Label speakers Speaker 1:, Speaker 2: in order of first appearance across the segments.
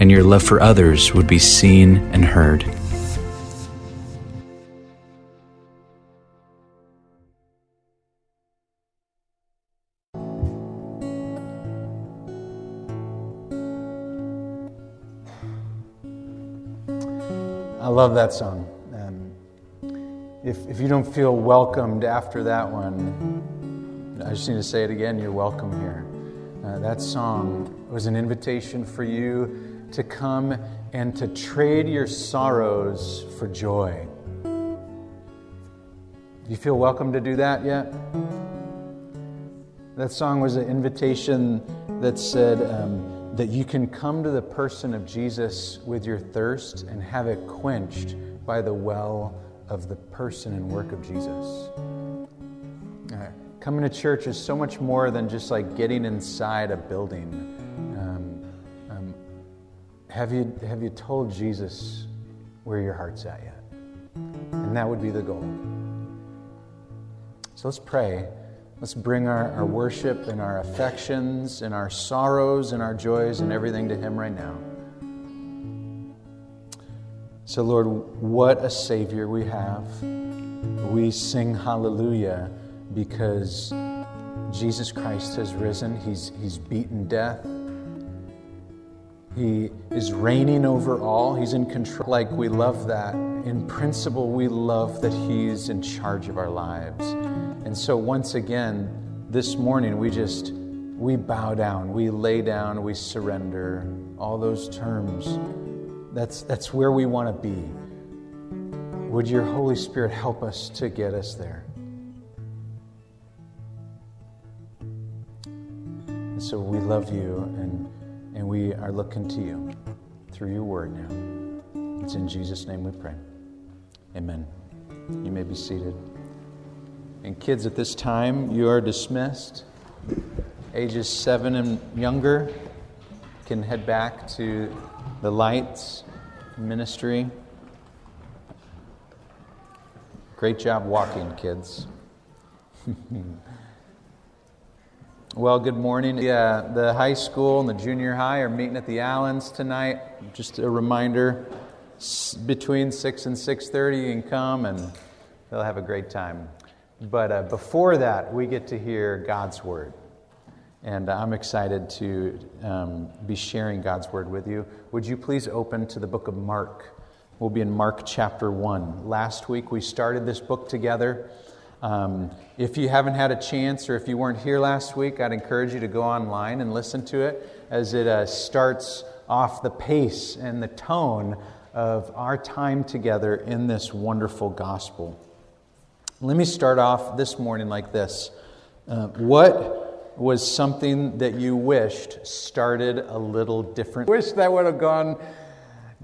Speaker 1: and your love for others would be seen and heard.
Speaker 2: I love that song. Um, if, if you don't feel welcomed after that one, I just need to say it again you're welcome here. Uh, that song was an invitation for you to come and to trade your sorrows for joy. Do you feel welcome to do that yet? That song was an invitation that said um, that you can come to the person of Jesus with your thirst and have it quenched by the well of the person and work of Jesus. Uh, coming to church is so much more than just like getting inside a building. Have you, have you told Jesus where your heart's at yet? And that would be the goal. So let's pray. Let's bring our, our worship and our affections and our sorrows and our joys and everything to Him right now. So, Lord, what a Savior we have. We sing hallelujah because Jesus Christ has risen, He's, he's beaten death. He is reigning over all. He's in control. Like we love that. In principle, we love that He's in charge of our lives. And so, once again, this morning, we just we bow down, we lay down, we surrender. All those terms. That's that's where we want to be. Would your Holy Spirit help us to get us there? And so we love you and and we are looking to you through your word now. It's in Jesus' name we pray. Amen. You may be seated. And kids, at this time, you are dismissed. Ages seven and younger can head back to the lights ministry. Great job walking, kids. Well, good morning. Yeah, the high school and the junior high are meeting at the Allens tonight. Just a reminder, between 6 and 6.30 you can come and they'll have a great time. But uh, before that, we get to hear God's Word. And I'm excited to um, be sharing God's Word with you. Would you please open to the book of Mark? We'll be in Mark chapter 1. Last week we started this book together. Um, if you haven't had a chance or if you weren't here last week, I'd encourage you to go online and listen to it as it uh, starts off the pace and the tone of our time together in this wonderful gospel. Let me start off this morning like this. Uh, what was something that you wished started a little different? Wish that would have gone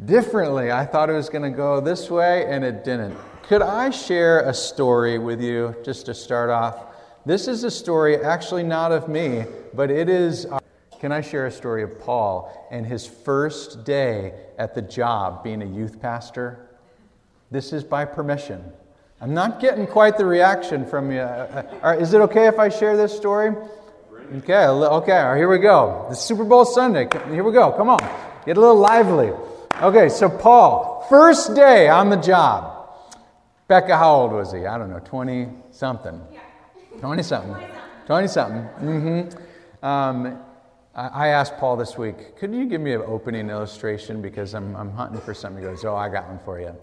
Speaker 2: differently. I thought it was going to go this way and it didn't. Could I share a story with you just to start off? This is a story actually not of me, but it is. Uh, can I share a story of Paul and his first day at the job being a youth pastor? This is by permission. I'm not getting quite the reaction from you. Uh, uh, is it okay if I share this story? Okay, okay, here we go. The Super Bowl Sunday. Here we go. Come on. Get a little lively. Okay, so Paul, first day on the job. Becca, how old was he? I don't know, 20 something. 20 something. 20 something. Mm-hmm. Um, I asked Paul this week, could you give me an opening illustration because I'm, I'm hunting for something. He goes, oh, I got one for you.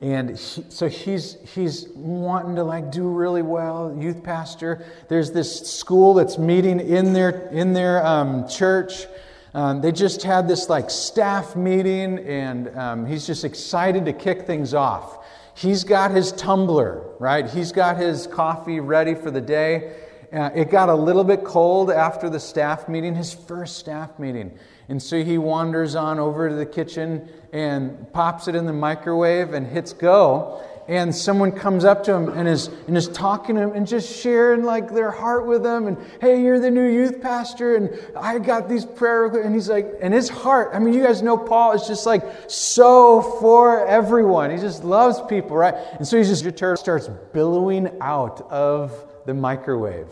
Speaker 2: And he, so he's, he's wanting to like do really well, youth pastor. There's this school that's meeting in their, in their um, church. Um, they just had this like staff meeting, and um, he's just excited to kick things off. He's got his tumbler, right? He's got his coffee ready for the day. uh, it got a little bit cold after the staff meeting, his first staff meeting. And so he wanders on over to the kitchen and pops it in the microwave and hits go and someone comes up to him and is, and is talking to him and just sharing like their heart with him and hey you're the new youth pastor and i got these prayer and he's like and his heart i mean you guys know paul is just like so for everyone. He just loves people right? And so he's just guitar starts billowing out of the microwave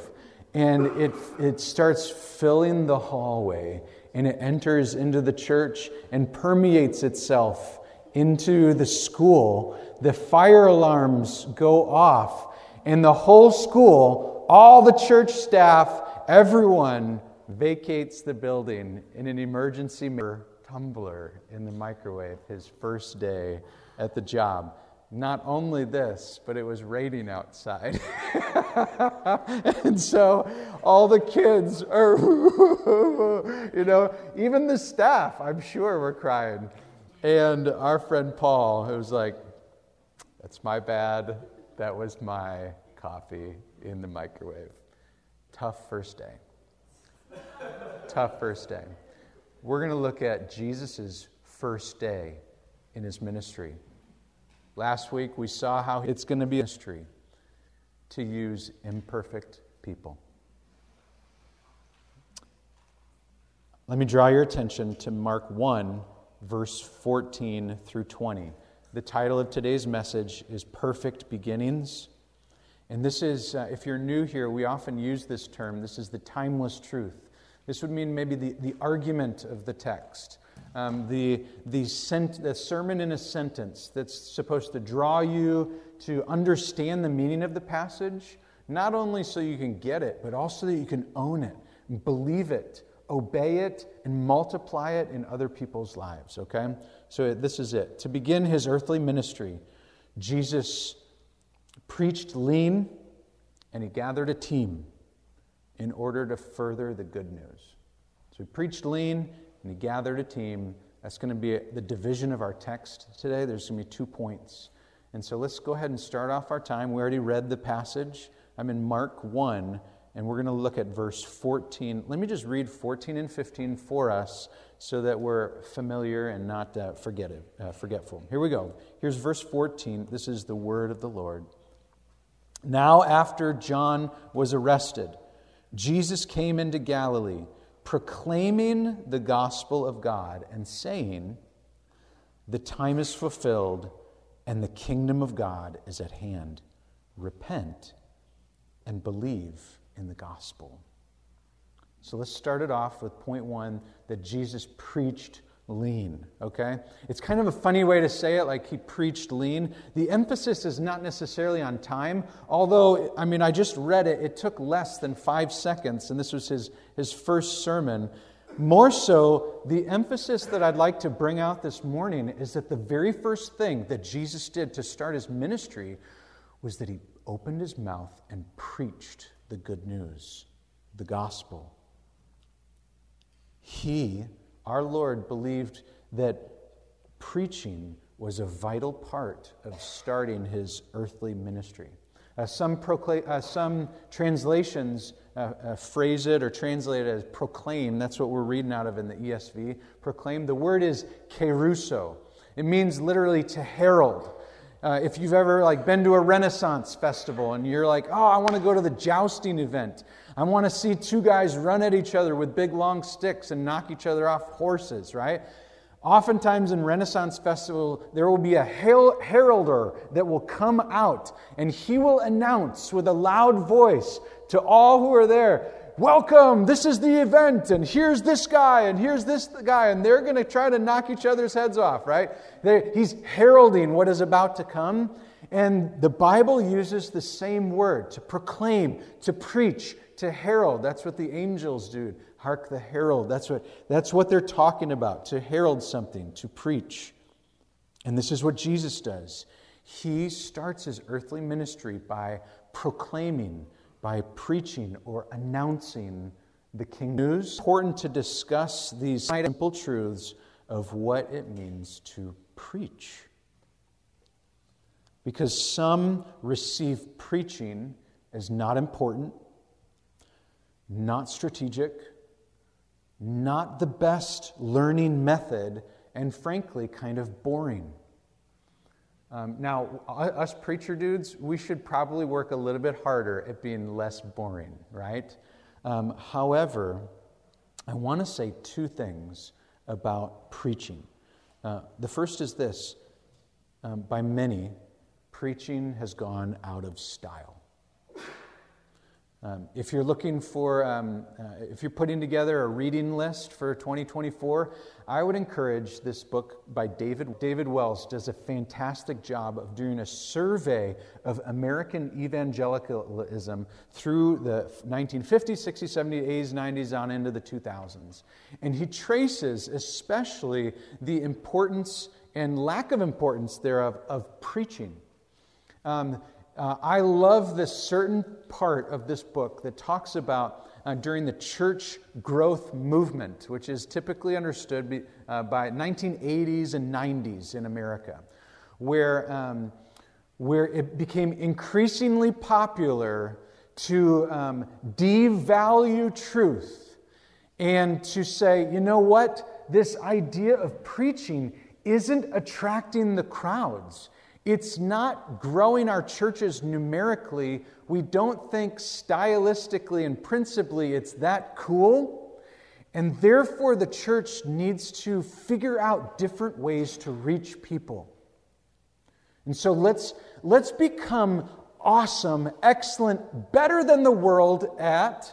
Speaker 2: and it, it starts filling the hallway and it enters into the church and permeates itself into the school the fire alarms go off, and the whole school, all the church staff, everyone vacates the building in an emergency tumbler in the microwave his first day at the job. Not only this, but it was raining outside. and so all the kids are, you know, even the staff, I'm sure, were crying. And our friend Paul, who's like, that's my bad. That was my coffee in the microwave. Tough first day. Tough first day. We're going to look at Jesus' first day in his ministry. Last week we saw how it's going to be a ministry to use imperfect people. Let me draw your attention to Mark 1, verse 14 through 20. The title of today's message is Perfect Beginnings. And this is, uh, if you're new here, we often use this term. This is the timeless truth. This would mean maybe the, the argument of the text, um, the, the, sent, the sermon in a sentence that's supposed to draw you to understand the meaning of the passage, not only so you can get it, but also that you can own it, believe it, obey it, and multiply it in other people's lives, okay? So this is it. To begin his earthly ministry, Jesus preached lean and he gathered a team in order to further the good news. So he preached lean and he gathered a team. That's going to be the division of our text today. There's going to be two points. And so let's go ahead and start off our time. We already read the passage. I'm in Mark 1, and we're going to look at verse 14. Let me just read 14 and 15 for us so that we're familiar and not uh, uh, forgetful. Here we go. Here's verse 14. This is the word of the Lord. Now, after John was arrested, Jesus came into Galilee, proclaiming the gospel of God and saying, The time is fulfilled and the kingdom of God is at hand. Repent and believe in the gospel. So let's start it off with point one that Jesus preached lean, okay? It's kind of a funny way to say it, like he preached lean. The emphasis is not necessarily on time, although, I mean, I just read it. It took less than five seconds, and this was his, his first sermon. More so, the emphasis that I'd like to bring out this morning is that the very first thing that Jesus did to start his ministry was that he opened his mouth and preached the good news, the gospel. He, our Lord, believed that preaching was a vital part of starting his earthly ministry. Uh, some, uh, some translations uh, uh, phrase it or translate it as proclaim. That's what we're reading out of in the ESV. Proclaim. The word is kerusso. It means literally to herald. Uh, if you've ever like been to a Renaissance festival and you're like, oh, I want to go to the jousting event, I want to see two guys run at each other with big long sticks and knock each other off horses, right? Oftentimes in Renaissance Festival, there will be a heralder that will come out and he will announce with a loud voice to all who are there, Welcome, this is the event, and here's this guy, and here's this guy, and they're going to try to knock each other's heads off, right? They're, he's heralding what is about to come. And the Bible uses the same word to proclaim, to preach, to herald. That's what the angels do. Hark the herald. That's what, that's what they're talking about to herald something, to preach. And this is what Jesus does. He starts his earthly ministry by proclaiming, by preaching or announcing the king news. It's Important to discuss these simple truths of what it means to preach. Because some receive preaching as not important not strategic, not the best learning method, and frankly, kind of boring. Um, now, us preacher dudes, we should probably work a little bit harder at being less boring, right? Um, however, I want to say two things about preaching. Uh, the first is this um, by many, preaching has gone out of style. Um, if you're looking for, um, uh, if you're putting together a reading list for 2024, I would encourage this book by David. David Wells does a fantastic job of doing a survey of American evangelicalism through the 1950s, 60s, 70s, 80s, 90s, on into the 2000s. And he traces especially the importance and lack of importance thereof of preaching. Um, uh, I love this certain part of this book that talks about uh, during the church growth movement, which is typically understood uh, by 1980s and 90s in America, where, um, where it became increasingly popular to um, devalue truth and to say, you know what, this idea of preaching isn't attracting the crowds. It's not growing our churches numerically. We don't think stylistically and principally it's that cool. And therefore, the church needs to figure out different ways to reach people. And so let's, let's become awesome, excellent, better than the world at,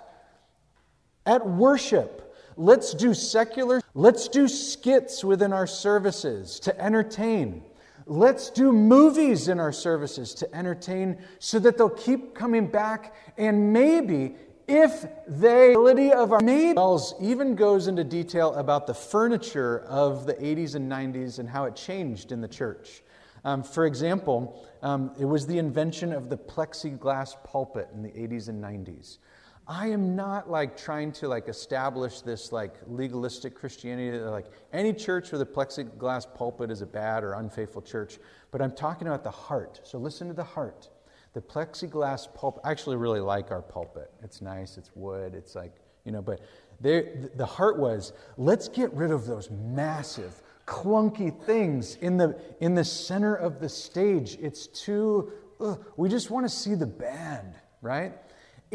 Speaker 2: at worship. Let's do secular, let's do skits within our services to entertain. Let's do movies in our services to entertain so that they'll keep coming back. And maybe, if they, ability of our Wells even goes into detail about the furniture of the 80s and 90s and how it changed in the church. Um, for example, um, it was the invention of the plexiglass pulpit in the 80s and 90s. I am not like trying to like establish this like legalistic Christianity that like any church with a plexiglass pulpit is a bad or unfaithful church, but I'm talking about the heart. So listen to the heart. The plexiglass pulpit. I actually really like our pulpit. It's nice. It's wood. It's like you know, but the heart was let's get rid of those massive clunky things in the in the center of the stage. It's too. Ugh, we just want to see the band, right?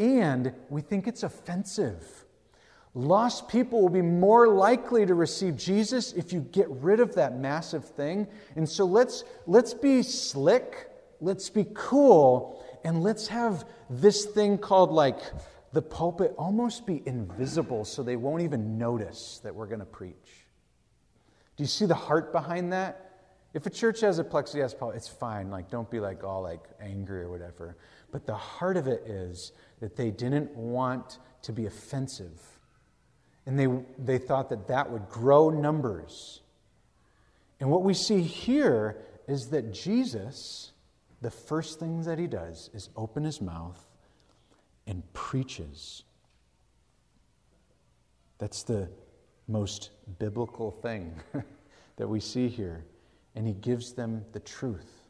Speaker 2: And we think it's offensive. Lost people will be more likely to receive Jesus if you get rid of that massive thing. And so let's, let's be slick, let's be cool, and let's have this thing called like the pulpit almost be invisible so they won't even notice that we're going to preach. Do you see the heart behind that? If a church has a plexiglass pulpit, it's fine. Like, don't be like all like angry or whatever. But the heart of it is that they didn't want to be offensive. And they, they thought that that would grow numbers. And what we see here is that Jesus, the first thing that he does is open his mouth and preaches. That's the most biblical thing that we see here. And he gives them the truth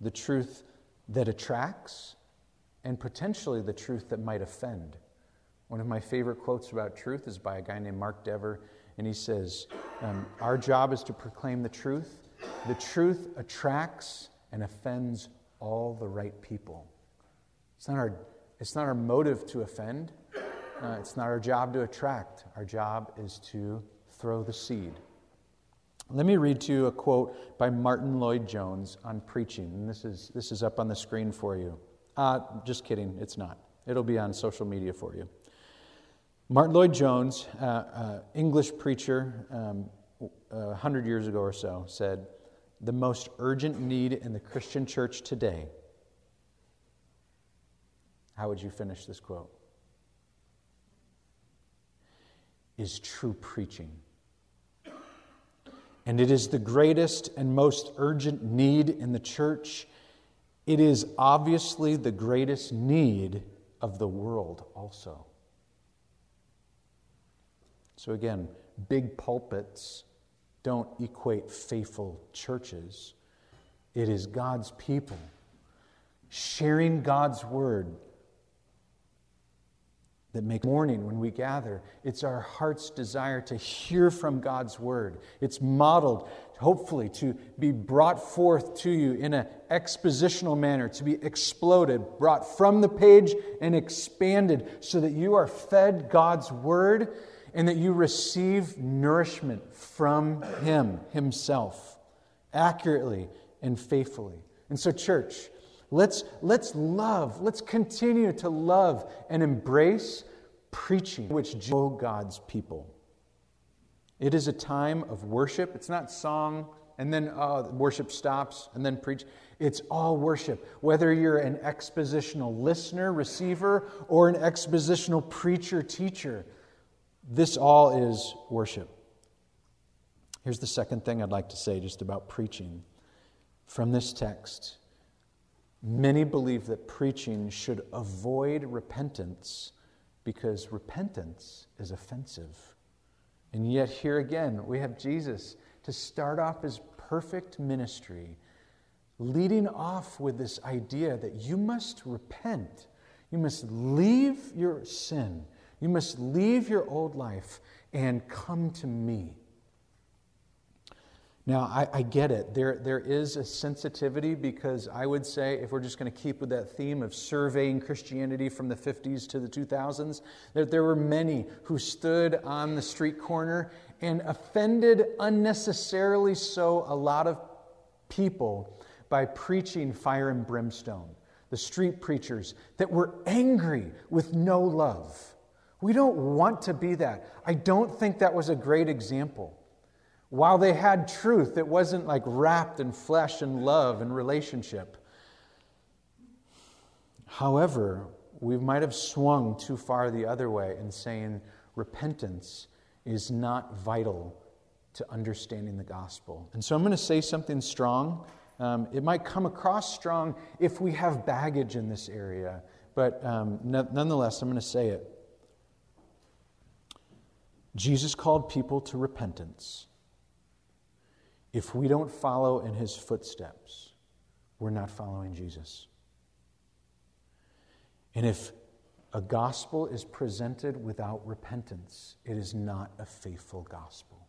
Speaker 2: the truth that attracts and potentially the truth that might offend. One of my favorite quotes about truth is by a guy named Mark Dever, and he says, um, Our job is to proclaim the truth. The truth attracts and offends all the right people. It's not our, it's not our motive to offend, uh, it's not our job to attract. Our job is to throw the seed. Let me read to you a quote by Martyn Lloyd-Jones on preaching, and this is, this is up on the screen for you. Uh, just kidding, it's not. It'll be on social media for you. Martyn Lloyd-Jones, uh, uh, English preacher, um, a hundred years ago or so, said, "The most urgent need in the Christian church today." How would you finish this quote? Is true preaching. And it is the greatest and most urgent need in the church it is obviously the greatest need of the world, also. So, again, big pulpits don't equate faithful churches. It is God's people sharing God's word that make morning when we gather. It's our heart's desire to hear from God's word. It's modeled, hopefully, to be brought forth to you in an expositional manner, to be exploded, brought from the page and expanded so that you are fed God's word and that you receive nourishment from Him Himself accurately and faithfully. And so, church, Let's, let's love, let's continue to love and embrace preaching, which show God's people. It is a time of worship. It's not song and then uh, worship stops and then preach. It's all worship. Whether you're an expositional listener, receiver, or an expositional preacher, teacher, this all is worship. Here's the second thing I'd like to say just about preaching from this text. Many believe that preaching should avoid repentance because repentance is offensive. And yet, here again, we have Jesus to start off his perfect ministry, leading off with this idea that you must repent. You must leave your sin. You must leave your old life and come to me. Now, I, I, get it. There, there is a sensitivity because I would say, if we're just going to keep with that theme of surveying Christianity from the 50s to the 2000s, that there were many who stood on the street corner and offended unnecessarily so a lot of people by preaching fire and brimstone. The street preachers that were angry with no love. We don't want to be that. I don't think that was a great example. While they had truth, it wasn't like wrapped in flesh and love and relationship. However, we might have swung too far the other way in saying repentance is not vital to understanding the gospel. And so I'm going to say something strong. Um, it might come across strong if we have baggage in this area, but um, nonetheless, I'm going to say it. Jesus called people to repentance. If we don't follow in his footsteps, we're not following Jesus. And if a gospel is presented without repentance, it is not a faithful gospel.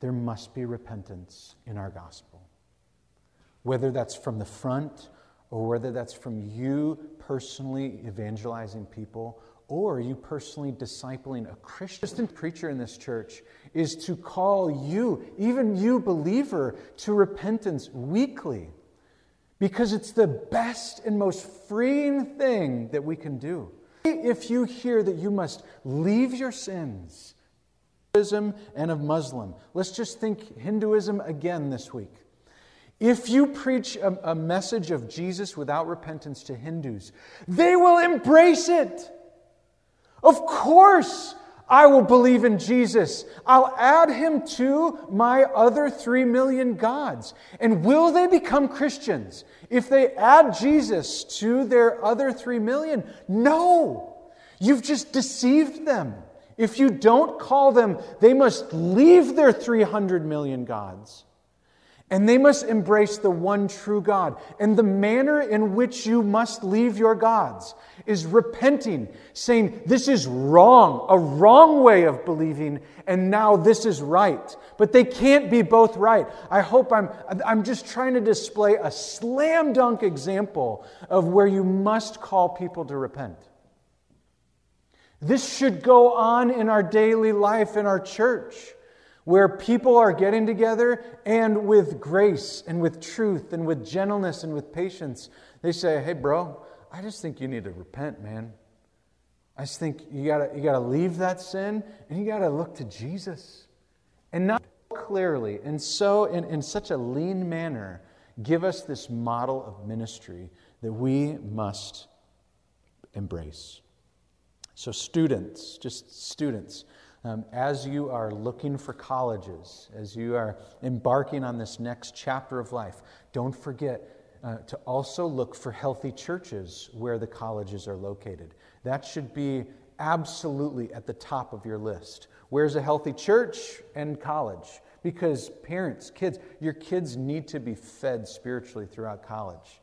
Speaker 2: There must be repentance in our gospel. Whether that's from the front or whether that's from you personally evangelizing people or you personally discipling a Christian preacher in this church is to call you, even you believer, to repentance weekly because it's the best and most freeing thing that we can do. If you hear that you must leave your sins, Hinduism and of Muslim, let's just think Hinduism again this week. If you preach a, a message of Jesus without repentance to Hindus, they will embrace it. Of course, I will believe in Jesus. I'll add him to my other three million gods. And will they become Christians if they add Jesus to their other three million? No. You've just deceived them. If you don't call them, they must leave their 300 million gods. And they must embrace the one true God. And the manner in which you must leave your gods is repenting, saying, This is wrong, a wrong way of believing, and now this is right. But they can't be both right. I hope I'm, I'm just trying to display a slam dunk example of where you must call people to repent. This should go on in our daily life in our church where people are getting together and with grace and with truth and with gentleness and with patience, they say, Hey, bro, I just think you need to repent, man. I just think you gotta, you gotta leave that sin and you gotta look to Jesus. And not clearly and so in, in such a lean manner give us this model of ministry that we must embrace. So, students, just students, um, as you are looking for colleges, as you are embarking on this next chapter of life, don't forget uh, to also look for healthy churches where the colleges are located. That should be absolutely at the top of your list. Where's a healthy church and college? Because parents, kids, your kids need to be fed spiritually throughout college.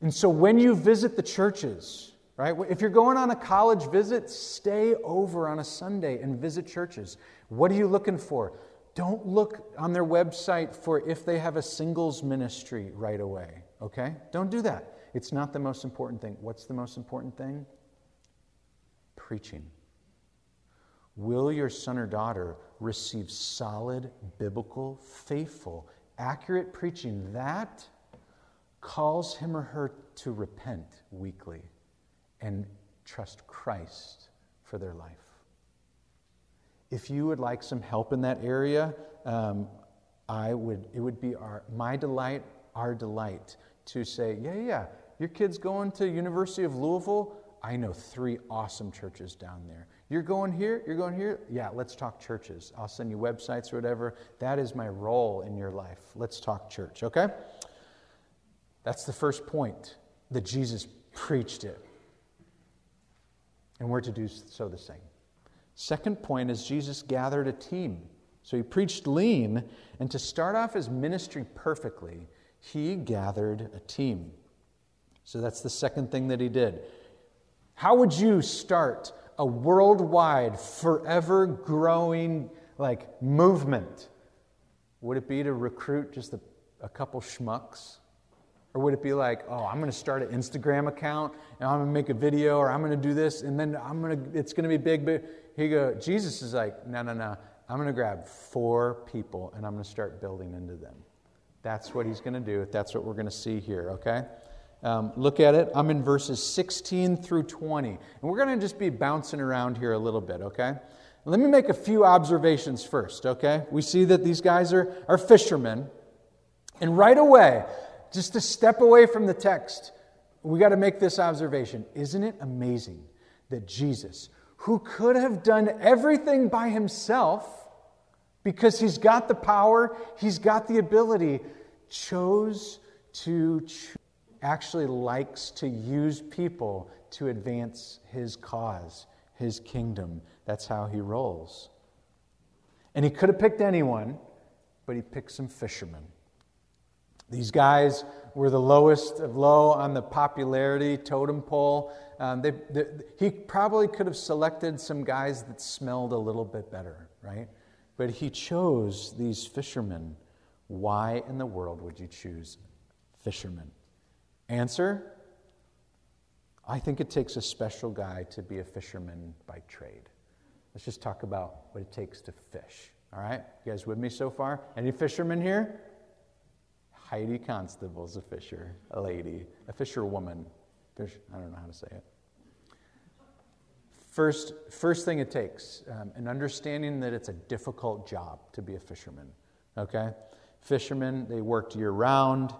Speaker 2: And so when you visit the churches, right? If you're going on a college visit, stay over on a Sunday and visit churches. What are you looking for? Don't look on their website for if they have a singles ministry right away, okay? Don't do that. It's not the most important thing. What's the most important thing? Preaching. Will your son or daughter receive solid, biblical, faithful, accurate preaching that calls him or her to repent weekly and trust Christ for their life? If you would like some help in that area, um, I would, it would be our, my delight, our delight to say, yeah, yeah, your kid's going to University of Louisville. I know three awesome churches down there. You're going here? You're going here? Yeah, let's talk churches. I'll send you websites or whatever. That is my role in your life. Let's talk church, okay? That's the first point that Jesus preached it. And we're to do so the same. Second point is Jesus gathered a team. So he preached lean, and to start off his ministry perfectly, he gathered a team. So that's the second thing that he did. How would you start a worldwide, forever growing like movement? Would it be to recruit just a, a couple schmucks? Or would it be like, oh, I'm going to start an Instagram account and I'm going to make a video or I'm going to do this and then I'm going to, it's going to be big, big. He go, Jesus is like, no, no, no. I'm going to grab four people and I'm going to start building into them. That's what he's going to do. That's what we're going to see here, okay? Um, look at it. I'm in verses 16 through 20. And we're going to just be bouncing around here a little bit, okay? Let me make a few observations first, okay? We see that these guys are, are fishermen. And right away, just to step away from the text, we got to make this observation. Isn't it amazing that Jesus, who could have done everything by himself, because he's got the power, he's got the ability, chose to choose actually likes to use people to advance his cause, his kingdom. That's how he rolls. And he could have picked anyone, but he picked some fishermen. These guys were the lowest of low on the popularity totem pole. Um, they, they, he probably could have selected some guys that smelled a little bit better, right? But he chose these fishermen. Why in the world would you choose fishermen? Answer I think it takes a special guy to be a fisherman by trade. Let's just talk about what it takes to fish. All right? You guys with me so far? Any fishermen here? Heidi Constable's a fisher, a lady, a fisherwoman. Fish, I don't know how to say it. First, first thing it takes, um, an understanding that it's a difficult job to be a fisherman. Okay? Fishermen, they worked year round.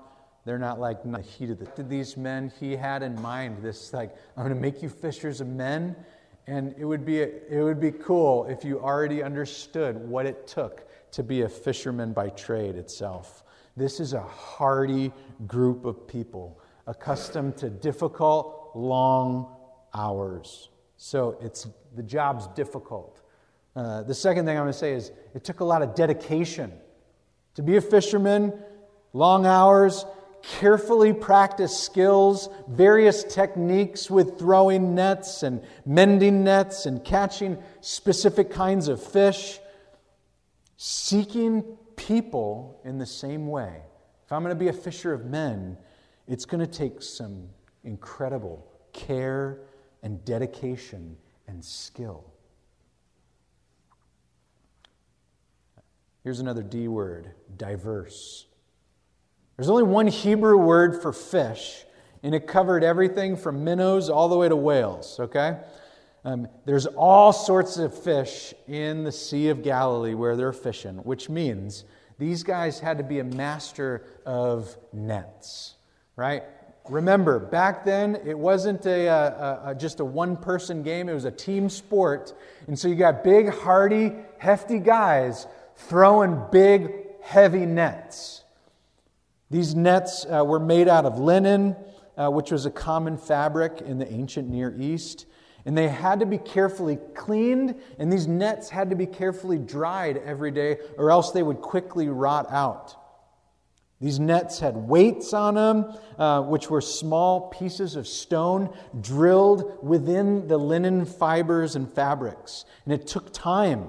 Speaker 2: They're not like the heat of the. Did these men, he had in mind this like, I'm going to make you fishers of men. And it would, be, it would be cool if you already understood what it took to be a fisherman by trade itself. This is a hardy group of people, accustomed to difficult, long hours. So it's, the job's difficult. Uh, the second thing I'm going to say is it took a lot of dedication. To be a fisherman, long hours, carefully practice skills, various techniques with throwing nets and mending nets and catching specific kinds of fish, seeking people in the same way. If I'm going to be a fisher of men, it's going to take some incredible care and dedication and skill. Here's another D word diverse. There's only one Hebrew word for fish, and it covered everything from minnows all the way to whales, okay? Um, there's all sorts of fish in the Sea of Galilee where they're fishing, which means these guys had to be a master of nets, right? Remember, back then it wasn't a, a, a just a one person game, it was a team sport. And so you got big, hardy, hefty guys throwing big, heavy nets. These nets uh, were made out of linen, uh, which was a common fabric in the ancient Near East. And they had to be carefully cleaned, and these nets had to be carefully dried every day, or else they would quickly rot out. These nets had weights on them, uh, which were small pieces of stone drilled within the linen fibers and fabrics. And it took time.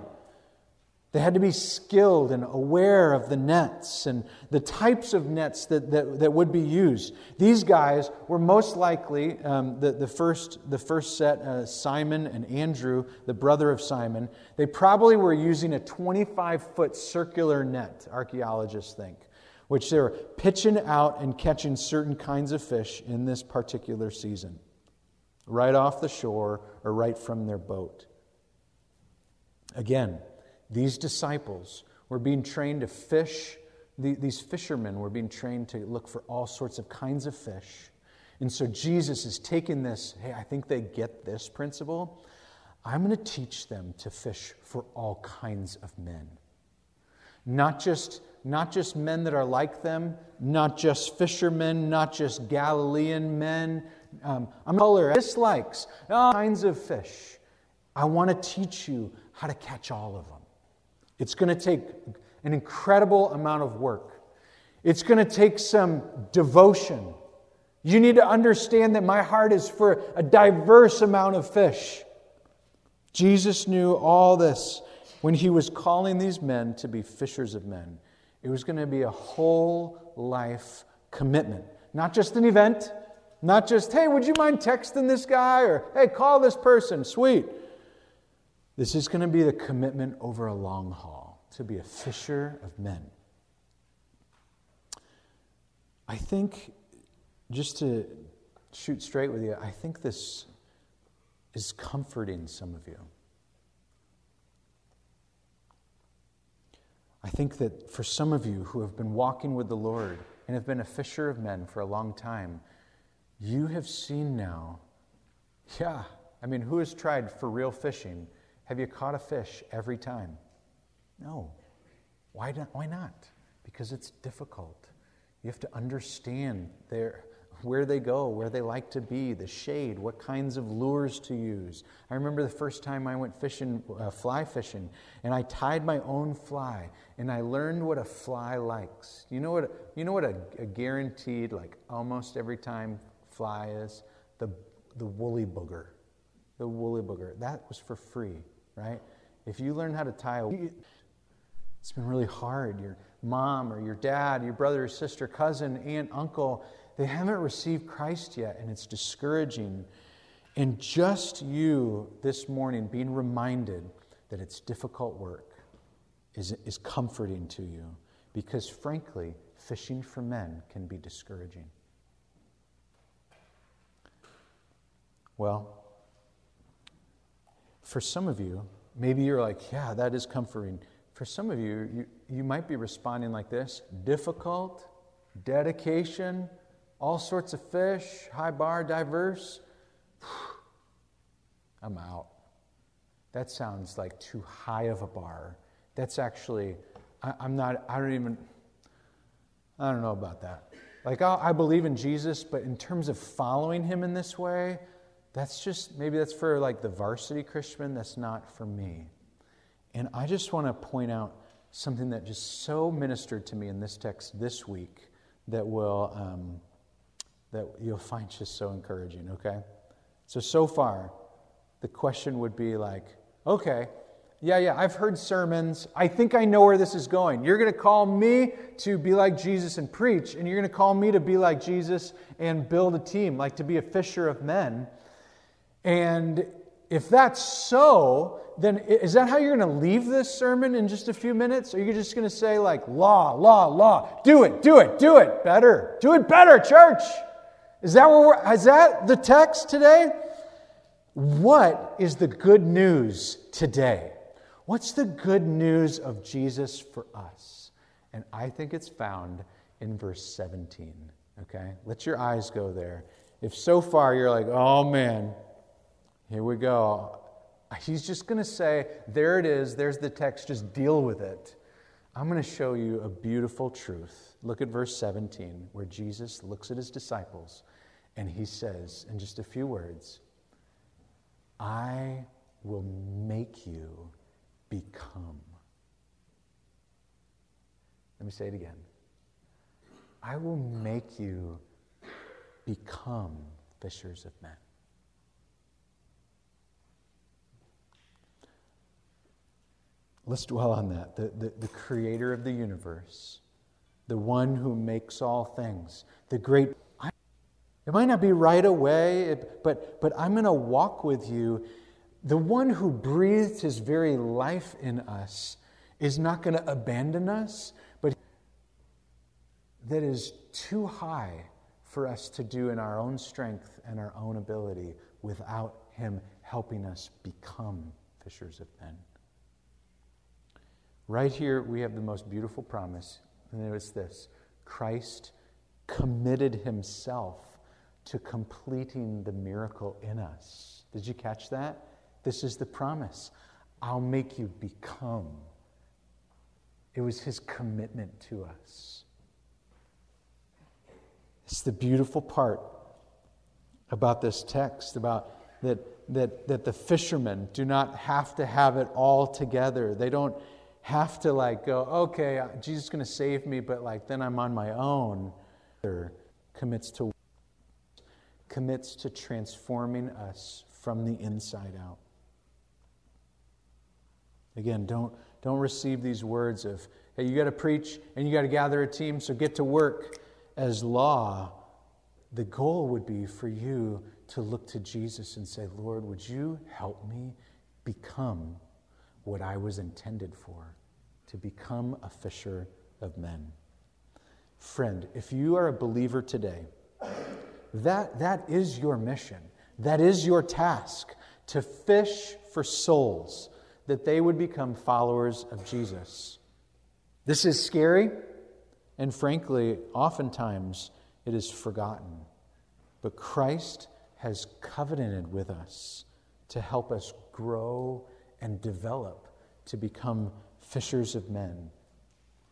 Speaker 2: They had to be skilled and aware of the nets and the types of nets that, that, that would be used. These guys were most likely, um, the, the, first, the first set, uh, Simon and Andrew, the brother of Simon, they probably were using a 25 foot circular net, archaeologists think which they were pitching out and catching certain kinds of fish in this particular season, right off the shore or right from their boat. Again, these disciples were being trained to fish. These fishermen were being trained to look for all sorts of kinds of fish. And so Jesus is taking this hey, I think they get this principle. I'm going to teach them to fish for all kinds of men. Not just not just men that are like them, not just fishermen, not just Galilean men. Um, I'm color, dislikes, all kinds of fish. I want to teach you how to catch all of them. It's going to take an incredible amount of work. It's going to take some devotion. You need to understand that my heart is for a diverse amount of fish. Jesus knew all this when he was calling these men to be fishers of men. It was going to be a whole life commitment, not just an event, not just, hey, would you mind texting this guy? Or, hey, call this person. Sweet. This is going to be the commitment over a long haul to be a fisher of men. I think, just to shoot straight with you, I think this is comforting some of you. I think that for some of you who have been walking with the Lord and have been a fisher of men for a long time, you have seen now, yeah, I mean, who has tried for real fishing? Have you caught a fish every time? No. Why not? Why not? Because it's difficult. You have to understand there where they go, where they like to be, the shade, what kinds of lures to use. I remember the first time I went fishing, uh, fly fishing, and I tied my own fly, and I learned what a fly likes. You know what? You know what a, a guaranteed, like almost every time fly is the the woolly booger, the woolly booger. That was for free, right? If you learn how to tie a, it's been really hard. Your mom or your dad, your brother sister, cousin, aunt, uncle they haven't received Christ yet, and it's discouraging. And just you this morning being reminded that it's difficult work is, is comforting to you because, frankly, fishing for men can be discouraging. Well, for some of you, maybe you're like, yeah, that is comforting. For some of you, you, you might be responding like this difficult, dedication, all sorts of fish, high bar, diverse. I'm out. That sounds like too high of a bar. That's actually, I, am not, I don't even, I don't know about that. Like, i I believe in Jesus, but in terms of following him in this way, that's just, maybe that's for like the varsity Christian, that's not for me. And I just want to point out something that just so ministered to me in this text this week that will um, that you'll find just so encouraging, okay? So, so far, the question would be like, okay, yeah, yeah, I've heard sermons. I think I know where this is going. You're going to call me to be like Jesus and preach, and you're going to call me to be like Jesus and build a team, like to be a fisher of men. And if that's so, then is that how you're going to leave this sermon in just a few minutes? Are you just going to say, like, law, law, law, do it, do it, do it better, do it better, church? Is that, where we're, is that the text today? What is the good news today? What's the good news of Jesus for us? And I think it's found in verse 17. Okay? Let your eyes go there. If so far you're like, oh man, here we go. He's just going to say, there it is, there's the text, just deal with it. I'm going to show you a beautiful truth. Look at verse 17, where Jesus looks at his disciples and he says, in just a few words, I will make you become. Let me say it again. I will make you become fishers of men. Let's dwell on that. The, the, the, creator of the universe, the one who makes all things, the great. it might not be right away, but, but I'm going to walk with you. The one who breathed his very life in us is not going to abandon us, but that is too high for us to do in our own strength and our own ability without him helping us become fishers of men. Right here, we have the most beautiful promise, and it was this Christ committed himself to completing the miracle in us. Did you catch that? This is the promise. I'll make you become. It was his commitment to us. It's the beautiful part about this text about that, that, that the fishermen do not have to have it all together. They don't have to like go, okay, uh, Jesus is going to save me, but like then I'm on my own. Commits to commits to transforming us from the inside out. Again, don't don't receive these words of, hey, you got to preach and you got to gather a team, so get to work as law. The goal would be for you to look to Jesus and say, Lord, would you help me become what I was intended for? To become a fisher of men. Friend, if you are a believer today, that, that is your mission. That is your task to fish for souls that they would become followers of Jesus. This is scary, and frankly, oftentimes it is forgotten. But Christ has covenanted with us to help us grow and develop to become fishers of men.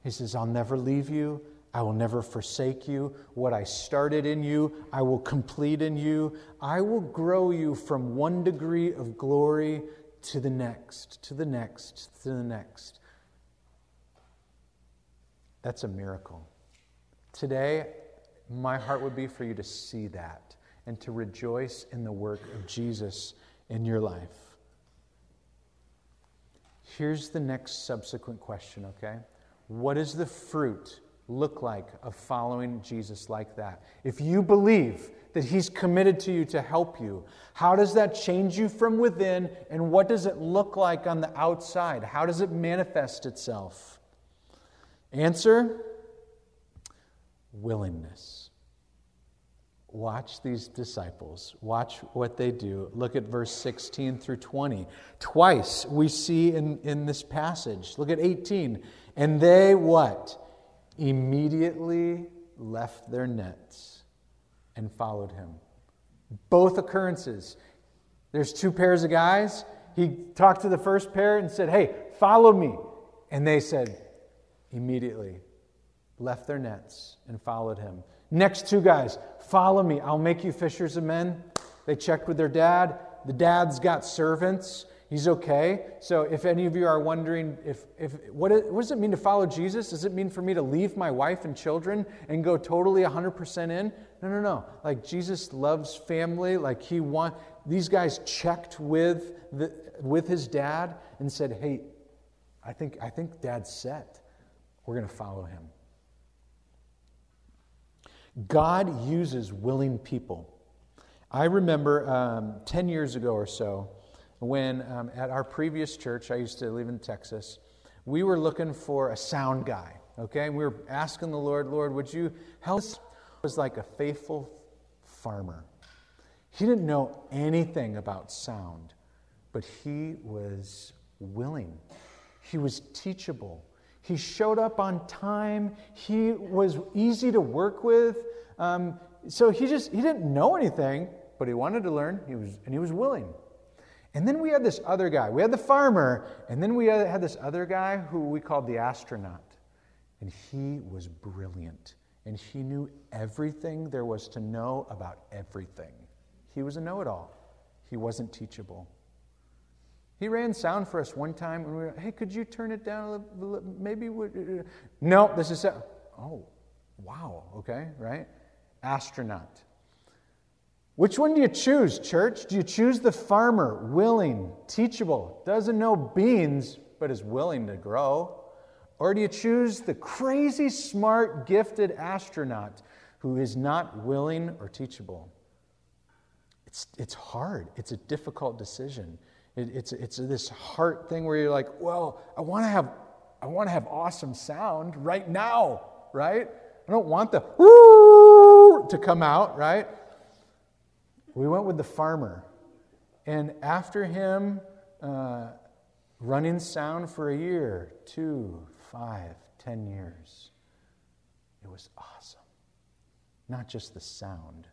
Speaker 2: He says, I'll never leave you. I will never forsake you. What I started in you, I will complete in you. I will grow you from one degree of glory to the next, to the next, to the next. That's a miracle. Today, my heart would be for you to see that and to rejoice in the work of Jesus in your life. Here's the next subsequent question, okay? What does the fruit look like of following Jesus like that? If you believe that He's committed to you to help you, how does that change you from within, and what does it look like on the outside? How does it manifest itself? Answer willingness. Watch these disciples. Watch what they do. Look at verse 16 through 20. Twice we see in, in this passage. Look at 18. And they what? Immediately left their nets and followed him. Both occurrences. There's two pairs of guys. He talked to the first pair and said, Hey, follow me. And they said, immediately left their nets and followed him. Next two guys, follow me. I'll make you fishers of men. They checked with their dad. The dad's got servants. He's okay. So if any of you are wondering if, if what, it, what does it mean to follow Jesus? Does it mean for me to leave my wife and children and go totally 100% in? No, no, no. Like Jesus loves family. Like he want these guys checked with the, with his dad and said, "Hey, I think I think dad's set. We're going to follow him." God uses willing people. I remember um, 10 years ago or so when um, at our previous church, I used to live in Texas, we were looking for a sound guy, okay? we were asking the Lord, Lord, would you help us? was like a faithful farmer. He didn't know anything about sound, but he was willing. He was teachable. He showed up on time. He was easy to work with. Um, so he just he didn't know anything, but he wanted to learn. He was and he was willing. And then we had this other guy. We had the farmer, and then we had this other guy who we called the astronaut. And he was brilliant. And he knew everything there was to know about everything. He was a know it all. He wasn't teachable. He ran sound for us one time, and we were, hey, could you turn it down a little? Maybe, we, uh, no, this is, oh, Wow, okay, right? Astronaut. Which one do you choose, church? Do you choose the farmer, willing, teachable, doesn't know beans, but is willing to grow? Or do you choose the crazy, smart, gifted astronaut who is not willing or teachable? It's, it's hard. It's a difficult decision. It, it's, it's this heart thing where you're like, well, I want to have, I want to have awesome sound right now, right? I don't want the to come out, right? We went with the farmer. And after him, uh, running sound for a year, two, five, ten years, it was awesome. Not just the sound,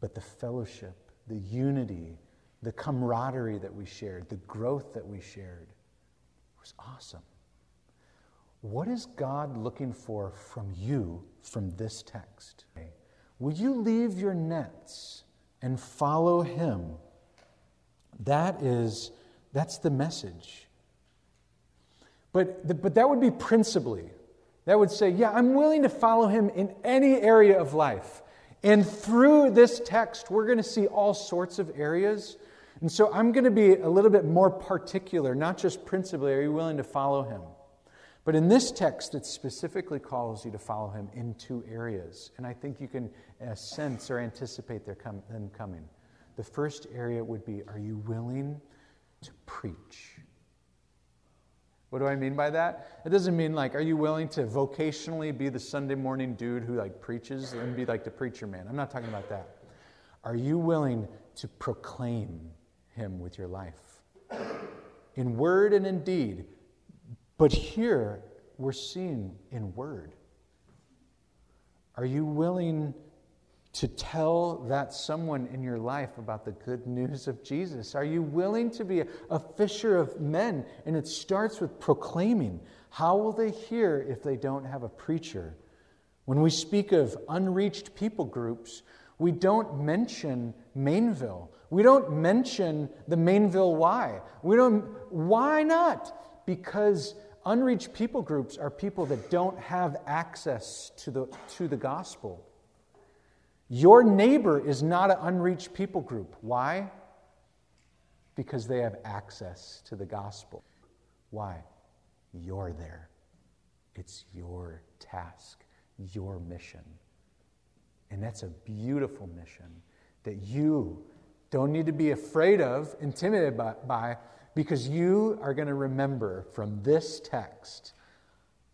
Speaker 2: but the fellowship, the unity, the camaraderie that we shared, the growth that we shared. Was awesome. What is God looking for from you from this text? Will you leave your nets and follow him? That is, that's the message. But, but that would be principally. That would say, yeah, I'm willing to follow him in any area of life. And through this text, we're going to see all sorts of areas. And so I'm going to be a little bit more particular, not just principally, are you willing to follow him? But in this text, it specifically calls you to follow him in two areas. And I think you can uh, sense or anticipate com- them coming. The first area would be Are you willing to preach? What do I mean by that? It doesn't mean like, are you willing to vocationally be the Sunday morning dude who like preaches and be like the preacher man? I'm not talking about that. Are you willing to proclaim him with your life? In word and in deed, but here we're seeing in word. Are you willing to tell that someone in your life about the good news of Jesus? Are you willing to be a, fisher of men? And it starts with proclaiming. How will they hear if they don't have a preacher? When we speak of unreached people groups, we don't mention Maineville. We don't mention the Maineville why. We don't why not? Because Unreached people groups are people that don't have access to the, to the gospel. Your neighbor is not an unreached people group. Why? Because they have access to the gospel. Why? You're there. It's your task, your mission. And that's a beautiful mission that you don't need to be afraid of, intimidated by, by because you are going to remember from this text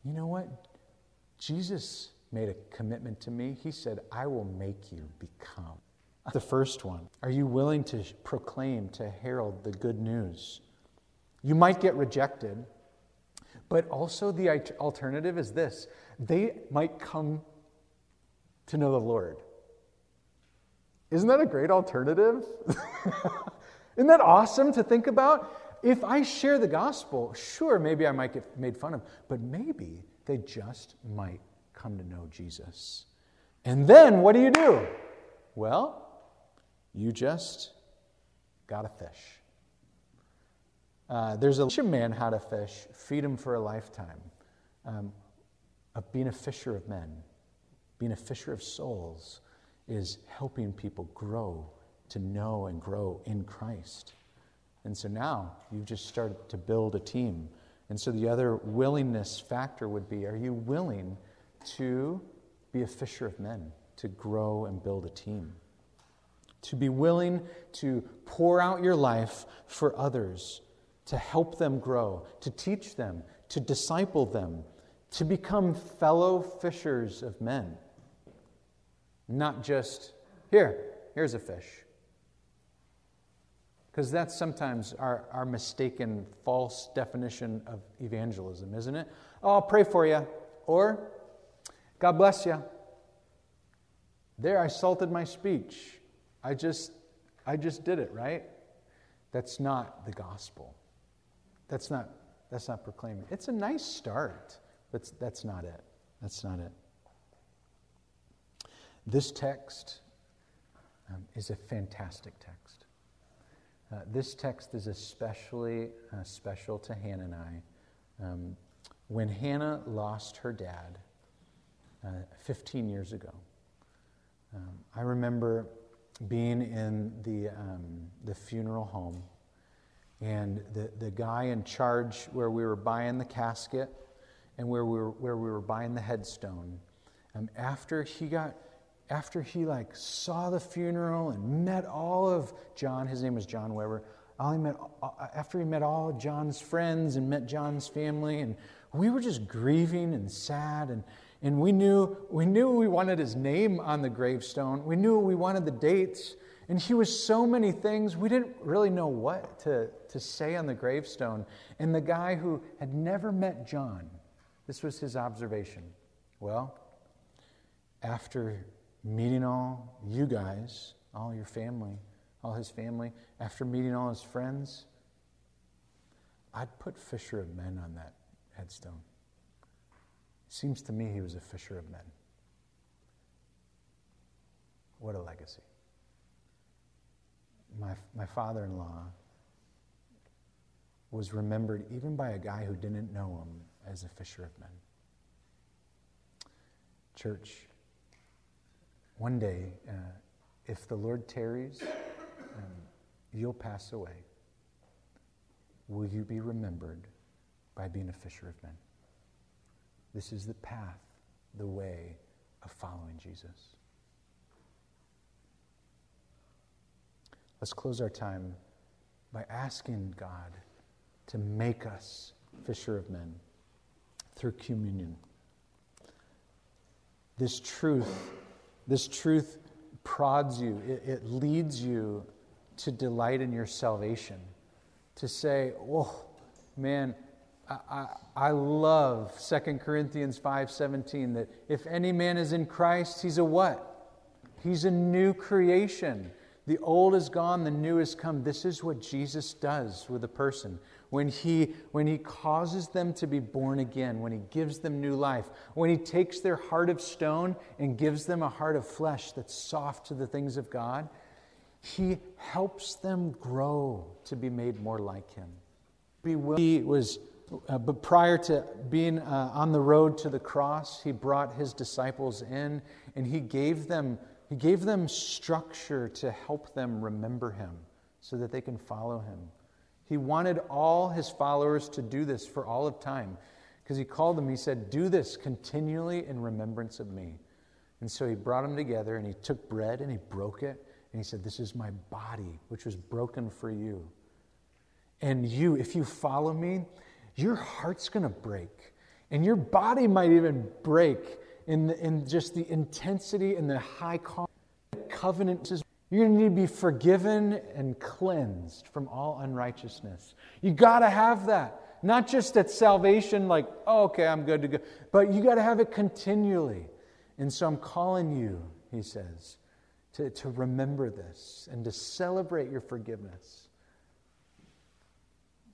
Speaker 2: you know what? Jesus made a commitment to me. He said, I will make you become. The first one Are you willing to proclaim, to herald the good news? You might get rejected, but also the alternative is this they might come to know the Lord. Isn't that a great alternative? Isn't that awesome to think about? if I share the gospel, sure, maybe I might get made fun of, but maybe they just might come to know Jesus. And then what do you do? Well, you just got a fish. Uh, there's a man how to fish, feed him for a lifetime um, of being a fisher of men, being a fisher of souls is helping people grow to know and grow in Christ. And so now you've just started to build a team. And so the other willingness factor would be are you willing to be a fisher of men, to grow and build a team? To be willing to pour out your life for others, to help them grow, to teach them, to disciple them, to become fellow fishers of men. Not just, here, here's a fish. Because that's sometimes our, our mistaken false definition of evangelism, isn't it? Oh, I'll pray for you. Or, God bless you. There, I salted my speech. I just, I just did it, right? That's not the gospel. That's not, that's not proclaiming. It's a nice start, but that's not it. That's not it. This text um, is a fantastic text. Uh, this text is especially uh, special to Hannah and I. Um, when Hannah lost her dad, uh, 15 years ago. Um, I remember being in the, um, the funeral home, and the, the guy in charge where we were buying the casket and where we were, where we were buying the headstone, um, after he got after he like saw the funeral and met all of John, his name was John Weber. He met, uh, after he met all of John's friends and met John's family, and we were just grieving and sad, and, and we knew we knew we wanted his name on the gravestone. We knew we wanted the dates, and he was so many things we didn't really know what to, to say on the gravestone. And the guy who had never met John, this was his observation. Well, after meeting all you guys, all your family, all his family, after meeting all his friends, I'd put fisher of men on that headstone. Seems to me he was a fisher of men. What a legacy. My, my father in law was remembered even by a guy who didn't know him as a fisher of men. Church, one day, uh, if the Lord tarries, um, you'll pass away. Will you be remembered by being a fisher of men? This is the path, the way of following Jesus. Let's close our time by asking God to make us fisher of men through communion. This truth this truth prods you, it, it leads you to delight in your salvation, to say, oh, man, I, I, love 2 Corinthians 5.17 that if any man is in Christ, he's a what? He's a new creation. The old is gone, the new has come. This is what Jesus does with a person when he, when he causes them to be born again, when he gives them new life, when he takes their heart of stone and gives them a heart of flesh that's soft to the things of God, he helps them grow to be made more like him. He was, uh, but prior to being uh, on the road to the cross, he brought his disciples in and he gave them, he gave them structure to help them remember him so that they can follow him. He wanted all his followers to do this for all of time because he called them, he said, Do this continually in remembrance of me. And so he brought them together and he took bread and he broke it and he said, This is my body, which was broken for you. And you, if you follow me, your heart's going to break. And your body might even break in, the, in just the intensity and the high covenant you're going to need to be forgiven and cleansed from all unrighteousness. You got to have that. Not just at salvation, like, oh, okay, I'm good to go, but you got to have it continually. And so I'm calling you, he says, to, to remember this and to celebrate your forgiveness.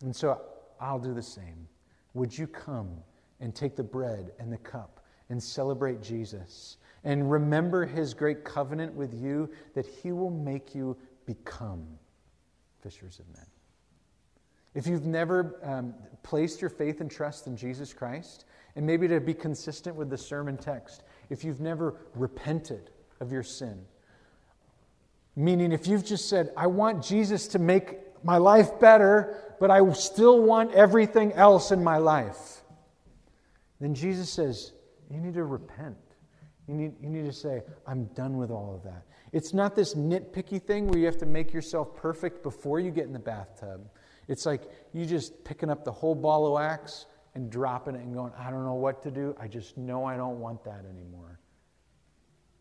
Speaker 2: And so I'll do the same. Would you come and take the bread and the cup and celebrate Jesus? And remember his great covenant with you that he will make you become fishers of men. If you've never um, placed your faith and trust in Jesus Christ, and maybe to be consistent with the sermon text, if you've never repented of your sin, meaning if you've just said, I want Jesus to make my life better, but I still want everything else in my life, then Jesus says, you need to repent. You need, you need to say, I'm done with all of that. It's not this nitpicky thing where you have to make yourself perfect before you get in the bathtub. It's like you just picking up the whole ball of wax and dropping it and going, I don't know what to do. I just know I don't want that anymore.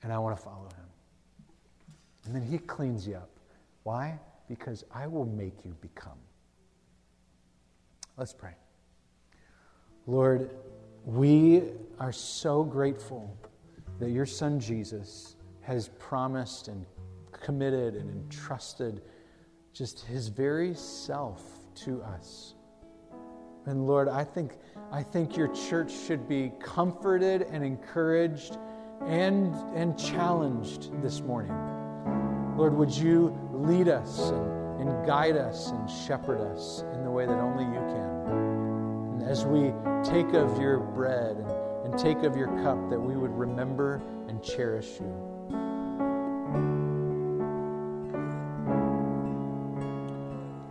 Speaker 2: And I want to follow him. And then he cleans you up. Why? Because I will make you become. Let's pray. Lord, we are so grateful that your son Jesus has promised and committed and entrusted just his very self to us. And Lord, I think, I think your church should be comforted and encouraged and, and challenged this morning. Lord, would you lead us and, and guide us and shepherd us in the way that only you can? And as we take of your bread and take of your cup, that we would remember and cherish you.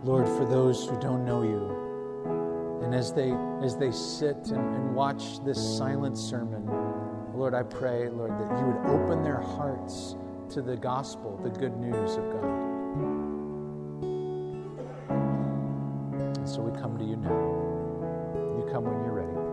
Speaker 2: Lord, for those who don't know you, and as they as they sit and, and watch this silent sermon, Lord, I pray, Lord, that you would open their hearts to the gospel, the good news of God. And so we come to you now. You come when you're ready.